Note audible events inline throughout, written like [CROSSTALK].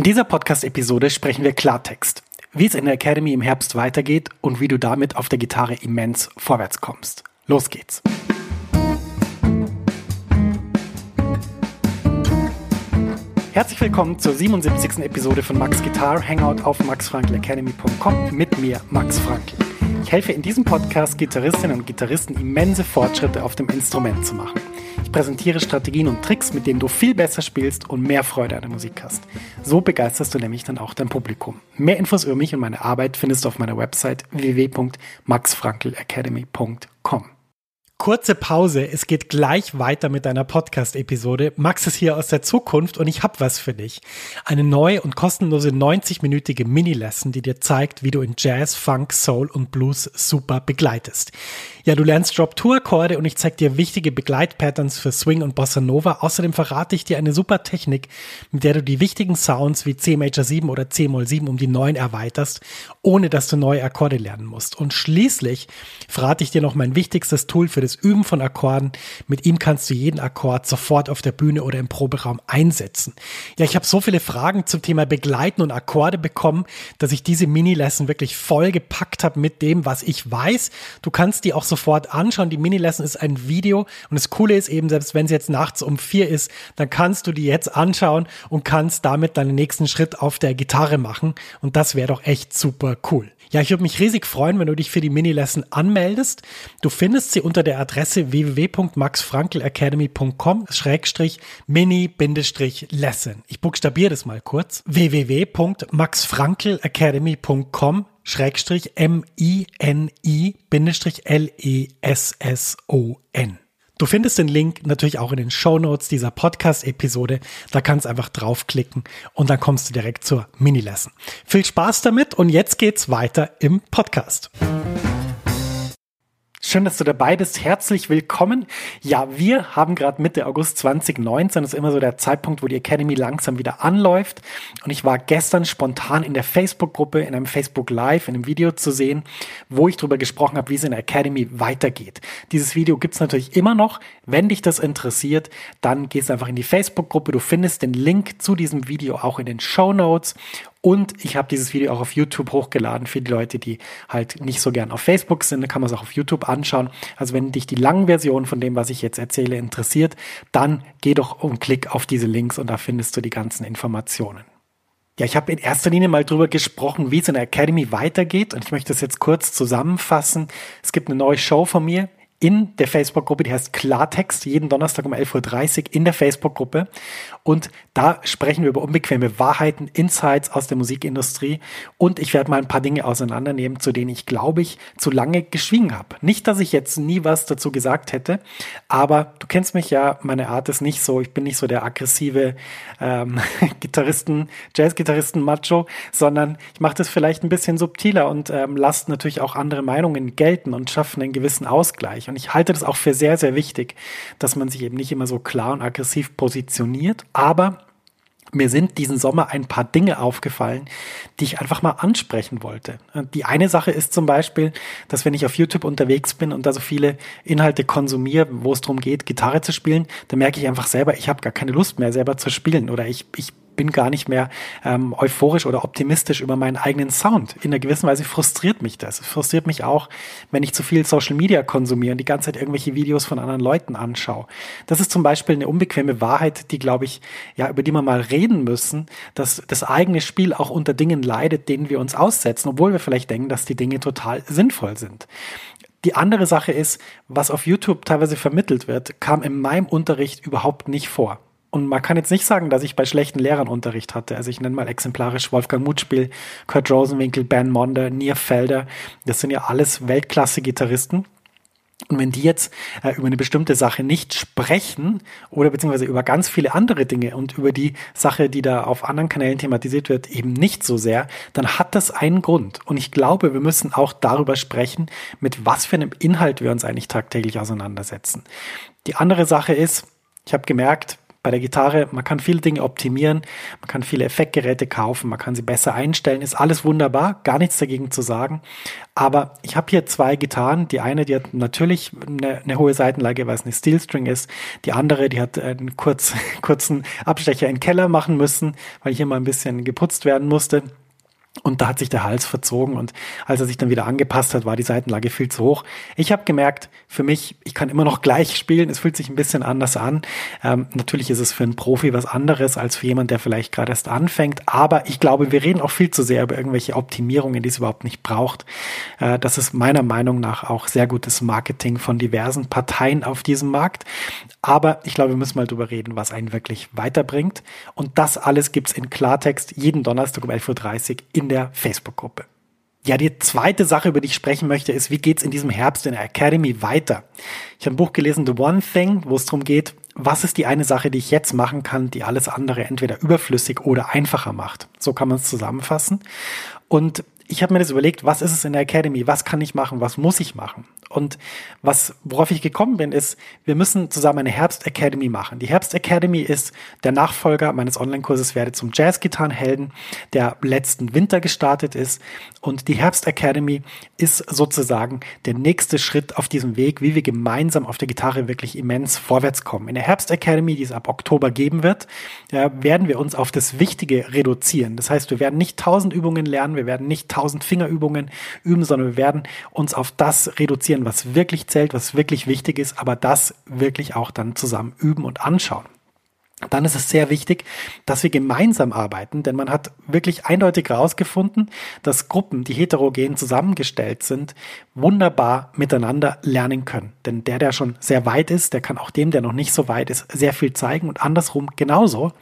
In dieser Podcast-Episode sprechen wir Klartext, wie es in der Academy im Herbst weitergeht und wie du damit auf der Gitarre immens vorwärts kommst. Los geht's! Herzlich willkommen zur 77. Episode von Max Guitar Hangout auf maxfrankelacademy.com mit mir, Max Frankl. Ich helfe in diesem Podcast Gitarristinnen und Gitarristen immense Fortschritte auf dem Instrument zu machen. Ich präsentiere Strategien und Tricks, mit denen du viel besser spielst und mehr Freude an der Musik hast. So begeisterst du nämlich dann auch dein Publikum. Mehr Infos über mich und meine Arbeit findest du auf meiner Website www.maxfrankelacademy.com. Kurze Pause, es geht gleich weiter mit deiner Podcast-Episode. Max ist hier aus der Zukunft und ich habe was für dich. Eine neue und kostenlose 90-minütige Mini-Lesson, die dir zeigt, wie du in Jazz, Funk, Soul und Blues super begleitest. Ja, du lernst Drop-Tour-Akkorde und ich zeige dir wichtige Begleitpatterns für Swing und Bossa Nova. Außerdem verrate ich dir eine super Technik, mit der du die wichtigen Sounds wie C Major 7 oder C Moll 7 um die 9 erweiterst, ohne dass du neue Akkorde lernen musst. Und schließlich verrate ich dir noch mein wichtigstes Tool für das Üben von Akkorden. Mit ihm kannst du jeden Akkord sofort auf der Bühne oder im Proberaum einsetzen. Ja, ich habe so viele Fragen zum Thema Begleiten und Akkorde bekommen, dass ich diese Mini-Lesson wirklich voll gepackt habe mit dem, was ich weiß. Du kannst die auch sofort anschauen. Die Mini-Lesson ist ein Video und das Coole ist eben, selbst wenn es jetzt nachts um vier ist, dann kannst du die jetzt anschauen und kannst damit deinen nächsten Schritt auf der Gitarre machen und das wäre doch echt super cool. Ja, ich würde mich riesig freuen, wenn du dich für die Mini-Lesson anmeldest. Du findest sie unter der Adresse www.maxfrankelacademy.com schrägstrich mini-lesson. Ich buchstabiere das mal kurz. www.maxfrankelacademy.com Schrägstrich M-I-N-I-L-E-S-S-O-N. Du findest den Link natürlich auch in den Show Notes dieser Podcast-Episode. Da kannst einfach draufklicken und dann kommst du direkt zur Mini-Lesson. Viel Spaß damit und jetzt geht's weiter im Podcast. Schön, dass du dabei bist. Herzlich willkommen. Ja, wir haben gerade Mitte August 2019. Das ist immer so der Zeitpunkt, wo die Academy langsam wieder anläuft. Und ich war gestern spontan in der Facebook-Gruppe, in einem Facebook Live, in einem Video zu sehen, wo ich darüber gesprochen habe, wie es in der Academy weitergeht. Dieses Video gibt's natürlich immer noch. Wenn dich das interessiert, dann gehst einfach in die Facebook-Gruppe. Du findest den Link zu diesem Video auch in den Show Notes. Und ich habe dieses Video auch auf YouTube hochgeladen für die Leute, die halt nicht so gern auf Facebook sind. Da kann man es auch auf YouTube anschauen. Also wenn dich die langen Versionen von dem, was ich jetzt erzähle, interessiert, dann geh doch und klick auf diese Links und da findest du die ganzen Informationen. Ja, ich habe in erster Linie mal drüber gesprochen, wie es in der Academy weitergeht und ich möchte das jetzt kurz zusammenfassen. Es gibt eine neue Show von mir, in der Facebook-Gruppe, die heißt Klartext, jeden Donnerstag um 11.30 Uhr in der Facebook-Gruppe. Und da sprechen wir über unbequeme Wahrheiten, Insights aus der Musikindustrie. Und ich werde mal ein paar Dinge auseinandernehmen, zu denen ich, glaube ich, zu lange geschwiegen habe. Nicht, dass ich jetzt nie was dazu gesagt hätte, aber du kennst mich ja, meine Art ist nicht so, ich bin nicht so der aggressive ähm, [LAUGHS] Gitarristen, Jazz-Gitarristen-Macho, sondern ich mache das vielleicht ein bisschen subtiler und ähm, lasst natürlich auch andere Meinungen gelten und schaffe einen gewissen Ausgleich. Und ich halte das auch für sehr, sehr wichtig, dass man sich eben nicht immer so klar und aggressiv positioniert. Aber mir sind diesen Sommer ein paar Dinge aufgefallen, die ich einfach mal ansprechen wollte. Die eine Sache ist zum Beispiel, dass wenn ich auf YouTube unterwegs bin und da so viele Inhalte konsumiere, wo es darum geht, Gitarre zu spielen, dann merke ich einfach selber, ich habe gar keine Lust mehr selber zu spielen oder ich, ich bin gar nicht mehr ähm, euphorisch oder optimistisch über meinen eigenen Sound. In einer gewissen Weise frustriert mich das. Es frustriert mich auch, wenn ich zu viel Social Media konsumiere und die ganze Zeit irgendwelche Videos von anderen Leuten anschaue. Das ist zum Beispiel eine unbequeme Wahrheit, die, glaube ich, ja, über die wir mal reden müssen, dass das eigene Spiel auch unter Dingen leidet, denen wir uns aussetzen, obwohl wir vielleicht denken, dass die Dinge total sinnvoll sind. Die andere Sache ist, was auf YouTube teilweise vermittelt wird, kam in meinem Unterricht überhaupt nicht vor. Und man kann jetzt nicht sagen, dass ich bei schlechten Lehrern Unterricht hatte. Also ich nenne mal exemplarisch Wolfgang Mutspiel, Kurt Rosenwinkel, Ben Monder, Nier Felder. Das sind ja alles Weltklasse-Gitarristen. Und wenn die jetzt äh, über eine bestimmte Sache nicht sprechen oder beziehungsweise über ganz viele andere Dinge und über die Sache, die da auf anderen Kanälen thematisiert wird, eben nicht so sehr, dann hat das einen Grund. Und ich glaube, wir müssen auch darüber sprechen, mit was für einem Inhalt wir uns eigentlich tagtäglich auseinandersetzen. Die andere Sache ist, ich habe gemerkt, bei der Gitarre, man kann viele Dinge optimieren, man kann viele Effektgeräte kaufen, man kann sie besser einstellen, ist alles wunderbar, gar nichts dagegen zu sagen. Aber ich habe hier zwei Gitarren. Die eine, die hat natürlich eine, eine hohe Seitenlage, weil es eine Steelstring ist. Die andere, die hat einen kurz, [LAUGHS] kurzen Abstecher in den Keller machen müssen, weil hier mal ein bisschen geputzt werden musste. Und da hat sich der Hals verzogen und als er sich dann wieder angepasst hat, war die Seitenlage viel zu hoch. Ich habe gemerkt, für mich, ich kann immer noch [LAUGHS] gleich spielen, es fühlt sich ein bisschen anders an. Ähm, natürlich ist es für einen Profi was anderes als für jemand, der vielleicht gerade erst anfängt, aber ich glaube, wir reden auch viel zu sehr über irgendwelche Optimierungen, die es überhaupt nicht braucht. Äh, das ist meiner Meinung nach auch sehr gutes Marketing von diversen Parteien auf diesem Markt. Aber ich glaube, wir müssen mal drüber reden, was einen wirklich weiterbringt. Und das alles gibt's in Klartext jeden Donnerstag um 11.30 Uhr in der Facebook-Gruppe. Ja, die zweite Sache, über die ich sprechen möchte, ist, wie geht's in diesem Herbst in der Academy weiter? Ich habe ein Buch gelesen, The One Thing, wo es darum geht, was ist die eine Sache, die ich jetzt machen kann, die alles andere entweder überflüssig oder einfacher macht. So kann man es zusammenfassen. Und ich habe mir das überlegt, was ist es in der Academy? Was kann ich machen? Was muss ich machen? Und was, worauf ich gekommen bin, ist, wir müssen zusammen eine Herbst Academy machen. Die Herbst Academy ist der Nachfolger meines Online-Kurses Werde zum Jazz-Gitarrenhelden, der letzten Winter gestartet ist. Und die Herbst Academy ist sozusagen der nächste Schritt auf diesem Weg, wie wir gemeinsam auf der Gitarre wirklich immens vorwärts kommen. In der Herbst Academy, die es ab Oktober geben wird, werden wir uns auf das Wichtige reduzieren. Das heißt, wir werden nicht tausend Übungen lernen, wir werden nicht tausend Fingerübungen üben, sondern wir werden uns auf das reduzieren, was wirklich zählt, was wirklich wichtig ist, aber das wirklich auch dann zusammen üben und anschauen dann ist es sehr wichtig, dass wir gemeinsam arbeiten, denn man hat wirklich eindeutig herausgefunden, dass Gruppen, die heterogen zusammengestellt sind, wunderbar miteinander lernen können. Denn der, der schon sehr weit ist, der kann auch dem, der noch nicht so weit ist, sehr viel zeigen und andersrum genauso,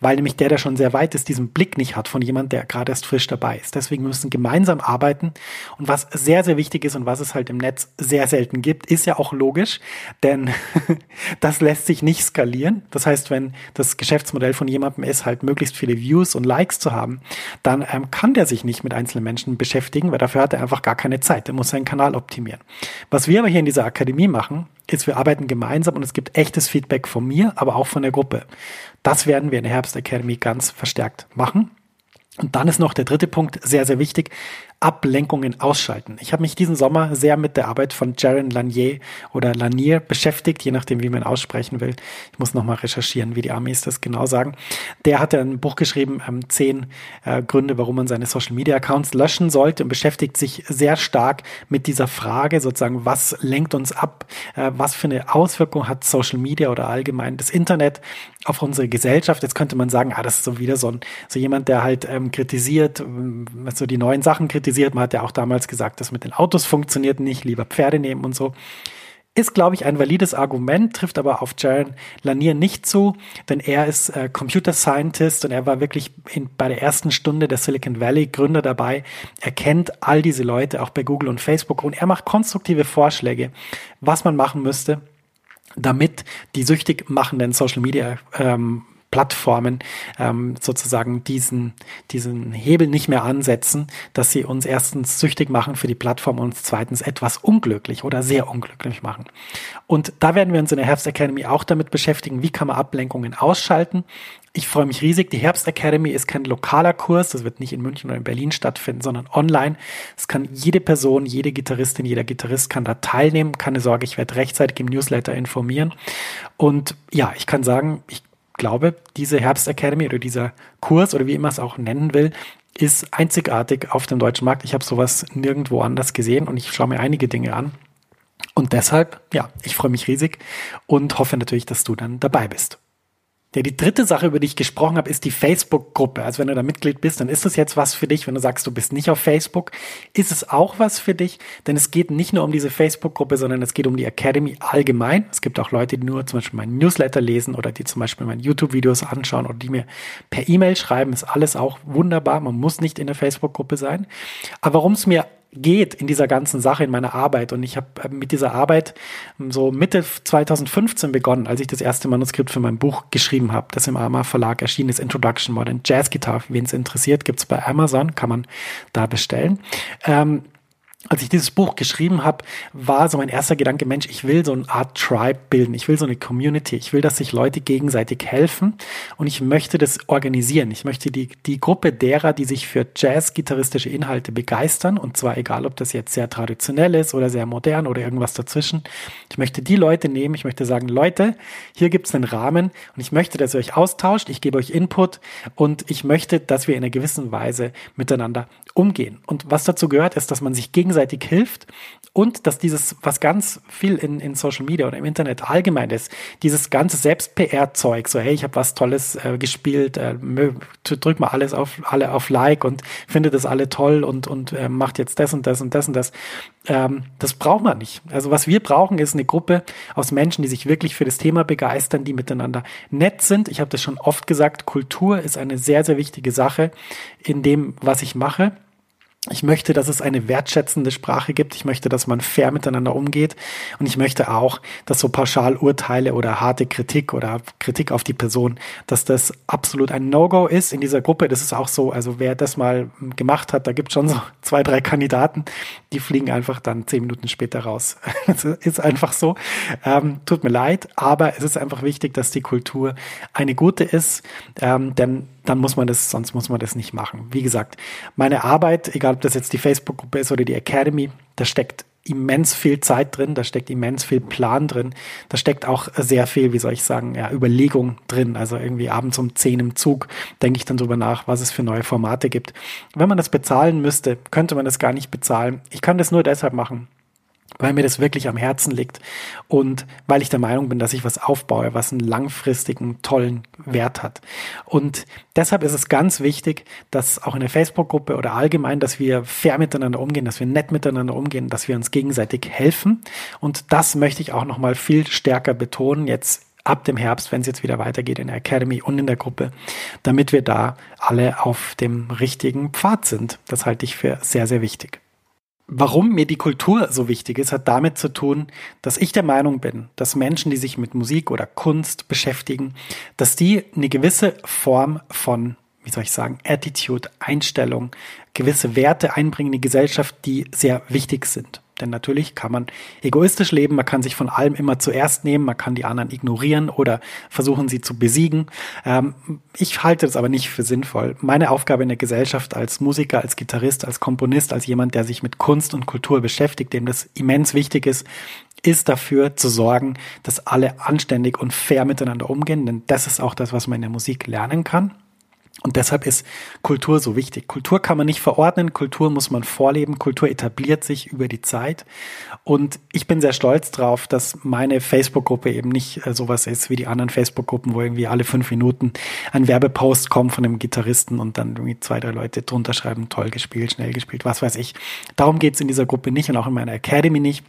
weil nämlich der, der schon sehr weit ist, diesen Blick nicht hat von jemand, der gerade erst frisch dabei ist. Deswegen müssen gemeinsam arbeiten und was sehr, sehr wichtig ist und was es halt im Netz sehr selten gibt, ist ja auch logisch, denn [LAUGHS] das lässt sich nicht skalieren. Das heißt, wenn das Geschäftsmodell von jemandem ist, halt möglichst viele Views und Likes zu haben, dann ähm, kann der sich nicht mit einzelnen Menschen beschäftigen, weil dafür hat er einfach gar keine Zeit. Der muss seinen Kanal optimieren. Was wir aber hier in dieser Akademie machen, ist, wir arbeiten gemeinsam und es gibt echtes Feedback von mir, aber auch von der Gruppe. Das werden wir in der Herbst Academy ganz verstärkt machen. Und dann ist noch der dritte Punkt sehr, sehr wichtig. Ablenkungen ausschalten. Ich habe mich diesen Sommer sehr mit der Arbeit von Jaron Lanier oder Lanier beschäftigt, je nachdem, wie man aussprechen will. Ich muss nochmal recherchieren, wie die Amis das genau sagen. Der hat ein Buch geschrieben, ähm, zehn äh, Gründe, warum man seine Social Media Accounts löschen sollte und beschäftigt sich sehr stark mit dieser Frage, sozusagen, was lenkt uns ab, äh, was für eine Auswirkung hat Social Media oder allgemein das Internet auf unsere Gesellschaft. Jetzt könnte man sagen, ah, das ist so wieder so, ein, so jemand, der halt ähm, kritisiert, ähm, so die neuen Sachen kritisiert, kritisiert. Man hat ja auch damals gesagt, das mit den Autos funktioniert nicht, lieber Pferde nehmen und so. Ist, glaube ich, ein valides Argument, trifft aber auf Jaron Lanier nicht zu, denn er ist äh, Computer Scientist und er war wirklich in, bei der ersten Stunde der Silicon Valley Gründer dabei. Er kennt all diese Leute, auch bei Google und Facebook und er macht konstruktive Vorschläge, was man machen müsste, damit die süchtig machenden Social Media ähm, Plattformen ähm, sozusagen diesen, diesen Hebel nicht mehr ansetzen, dass sie uns erstens süchtig machen für die Plattform und zweitens etwas unglücklich oder sehr unglücklich machen. Und da werden wir uns in der Herbst Academy auch damit beschäftigen, wie kann man Ablenkungen ausschalten. Ich freue mich riesig. Die Herbst Academy ist kein lokaler Kurs. Das wird nicht in München oder in Berlin stattfinden, sondern online. Es kann jede Person, jede Gitarristin, jeder Gitarrist kann da teilnehmen. Keine Sorge, ich werde rechtzeitig im Newsletter informieren. Und ja, ich kann sagen, ich glaube, diese Herbst Academy oder dieser Kurs oder wie immer es auch nennen will, ist einzigartig auf dem deutschen Markt. Ich habe sowas nirgendwo anders gesehen und ich schaue mir einige Dinge an. Und deshalb, ja, ich freue mich riesig und hoffe natürlich, dass du dann dabei bist. Ja, die dritte Sache, über die ich gesprochen habe, ist die Facebook-Gruppe. Also wenn du da Mitglied bist, dann ist das jetzt was für dich. Wenn du sagst, du bist nicht auf Facebook, ist es auch was für dich. Denn es geht nicht nur um diese Facebook-Gruppe, sondern es geht um die Academy allgemein. Es gibt auch Leute, die nur zum Beispiel meinen Newsletter lesen oder die zum Beispiel meine YouTube-Videos anschauen oder die mir per E-Mail schreiben. Ist alles auch wunderbar. Man muss nicht in der Facebook-Gruppe sein. Aber warum es mir geht in dieser ganzen Sache, in meiner Arbeit. Und ich habe äh, mit dieser Arbeit ähm, so Mitte 2015 begonnen, als ich das erste Manuskript für mein Buch geschrieben habe, das im AMA Verlag erschienen ist, Introduction Modern Jazz Guitar. Wen es interessiert, gibt's bei Amazon, kann man da bestellen. Ähm, als ich dieses Buch geschrieben habe, war so mein erster Gedanke, Mensch, ich will so eine Art Tribe bilden, ich will so eine Community, ich will, dass sich Leute gegenseitig helfen und ich möchte das organisieren. Ich möchte die, die Gruppe derer, die sich für Jazz-gitarristische Inhalte begeistern und zwar egal, ob das jetzt sehr traditionell ist oder sehr modern oder irgendwas dazwischen. Ich möchte die Leute nehmen, ich möchte sagen, Leute, hier gibt es einen Rahmen und ich möchte, dass ihr euch austauscht, ich gebe euch Input und ich möchte, dass wir in einer gewissen Weise miteinander umgehen. Und was dazu gehört, ist, dass man sich gegenseitig gegenseitig hilft und dass dieses, was ganz viel in, in Social Media oder im Internet allgemein ist, dieses ganze Selbst-PR-Zeug, so hey, ich habe was Tolles äh, gespielt, äh, drück mal alles auf alle auf Like und findet das alle toll und und äh, macht jetzt das und das und das und das. Ähm, das braucht man nicht. Also was wir brauchen, ist eine Gruppe aus Menschen, die sich wirklich für das Thema begeistern, die miteinander nett sind. Ich habe das schon oft gesagt, Kultur ist eine sehr sehr wichtige Sache in dem, was ich mache. Ich möchte, dass es eine wertschätzende Sprache gibt. Ich möchte, dass man fair miteinander umgeht. Und ich möchte auch, dass so Pauschalurteile oder harte Kritik oder Kritik auf die Person, dass das absolut ein No-Go ist in dieser Gruppe. Das ist auch so, also wer das mal gemacht hat, da gibt es schon so zwei, drei Kandidaten, die fliegen einfach dann zehn Minuten später raus. [LAUGHS] Das ist einfach so. Ähm, tut mir leid, aber es ist einfach wichtig, dass die Kultur eine gute ist, ähm, denn dann muss man das, sonst muss man das nicht machen. Wie gesagt, meine Arbeit, egal ob das jetzt die Facebook-Gruppe ist oder die Academy, da steckt immens viel Zeit drin, da steckt immens viel Plan drin, da steckt auch sehr viel, wie soll ich sagen, ja, Überlegung drin. Also irgendwie abends um 10 im Zug denke ich dann drüber nach, was es für neue Formate gibt. Wenn man das bezahlen müsste, könnte man das gar nicht bezahlen. Ich kann das nur deshalb machen, weil mir das wirklich am Herzen liegt und weil ich der Meinung bin, dass ich was aufbaue, was einen langfristigen, tollen Wert hat. Und deshalb ist es ganz wichtig, dass auch in der Facebook-Gruppe oder allgemein, dass wir fair miteinander umgehen, dass wir nett miteinander umgehen, dass wir uns gegenseitig helfen. Und das möchte ich auch nochmal viel stärker betonen jetzt ab dem Herbst, wenn es jetzt wieder weitergeht in der Academy und in der Gruppe, damit wir da alle auf dem richtigen Pfad sind. Das halte ich für sehr, sehr wichtig. Warum mir die Kultur so wichtig ist, hat damit zu tun, dass ich der Meinung bin, dass Menschen, die sich mit Musik oder Kunst beschäftigen, dass die eine gewisse Form von, wie soll ich sagen, Attitude, Einstellung, gewisse Werte einbringen in die Gesellschaft, die sehr wichtig sind. Denn natürlich kann man egoistisch leben, man kann sich von allem immer zuerst nehmen, man kann die anderen ignorieren oder versuchen, sie zu besiegen. Ähm, ich halte das aber nicht für sinnvoll. Meine Aufgabe in der Gesellschaft als Musiker, als Gitarrist, als Komponist, als jemand, der sich mit Kunst und Kultur beschäftigt, dem das immens wichtig ist, ist dafür zu sorgen, dass alle anständig und fair miteinander umgehen. Denn das ist auch das, was man in der Musik lernen kann. Und deshalb ist Kultur so wichtig. Kultur kann man nicht verordnen, Kultur muss man vorleben, Kultur etabliert sich über die Zeit. Und ich bin sehr stolz drauf, dass meine Facebook-Gruppe eben nicht äh, sowas ist wie die anderen Facebook-Gruppen, wo irgendwie alle fünf Minuten ein Werbepost kommt von einem Gitarristen und dann irgendwie zwei, drei Leute drunter schreiben, toll gespielt, schnell gespielt, was weiß ich. Darum geht's in dieser Gruppe nicht und auch in meiner Academy nicht.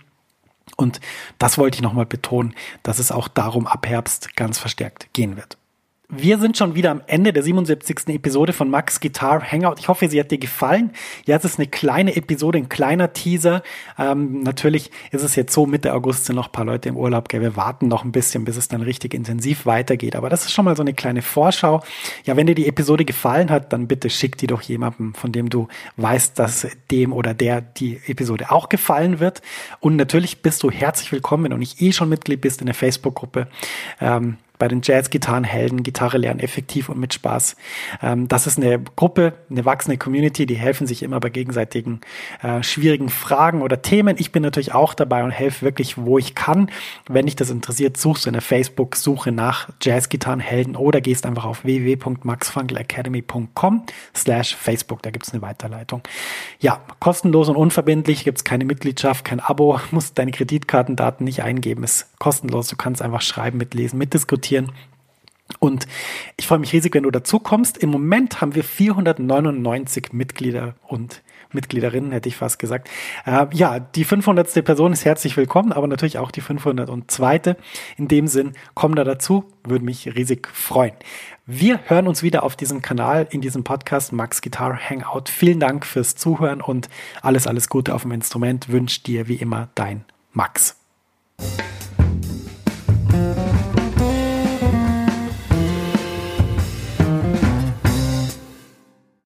Und das wollte ich nochmal betonen, dass es auch darum ab Herbst ganz verstärkt gehen wird. Wir sind schon wieder am Ende der 77. Episode von Max Guitar Hangout. Ich hoffe, sie hat dir gefallen. Ja, es ist eine kleine Episode, ein kleiner Teaser. Ähm, natürlich ist es jetzt so, Mitte August sind noch ein paar Leute im Urlaub. Gell? Wir warten noch ein bisschen, bis es dann richtig intensiv weitergeht. Aber das ist schon mal so eine kleine Vorschau. Ja, wenn dir die Episode gefallen hat, dann bitte schick die doch jemandem, von dem du weißt, dass dem oder der die Episode auch gefallen wird. Und natürlich bist du herzlich willkommen, wenn du nicht eh schon Mitglied bist in der Facebook-Gruppe. Ähm, bei den Jazz-Gitarrenhelden, Gitarre lernen effektiv und mit Spaß. Ähm, das ist eine Gruppe, eine wachsende Community, die helfen sich immer bei gegenseitigen äh, schwierigen Fragen oder Themen. Ich bin natürlich auch dabei und helfe wirklich, wo ich kann. Wenn dich das interessiert, suchst du in der Facebook-Suche nach Jazz-Gitarrenhelden oder gehst einfach auf www.maxfunkelacademy.com slash Facebook. Da gibt es eine Weiterleitung. Ja, kostenlos und unverbindlich, gibt es keine Mitgliedschaft, kein Abo, [LAUGHS] musst deine Kreditkartendaten nicht eingeben, ist kostenlos. Du kannst einfach schreiben, mitlesen, mitdiskutieren diskutieren. Und ich freue mich riesig, wenn du dazu kommst. Im Moment haben wir 499 Mitglieder und Mitgliederinnen, hätte ich fast gesagt. Äh, ja, die 500. Person ist herzlich willkommen, aber natürlich auch die 502. In dem Sinn, komm da dazu, würde mich riesig freuen. Wir hören uns wieder auf diesem Kanal, in diesem Podcast Max Guitar Hangout. Vielen Dank fürs Zuhören und alles, alles Gute auf dem Instrument wünscht dir wie immer dein Max.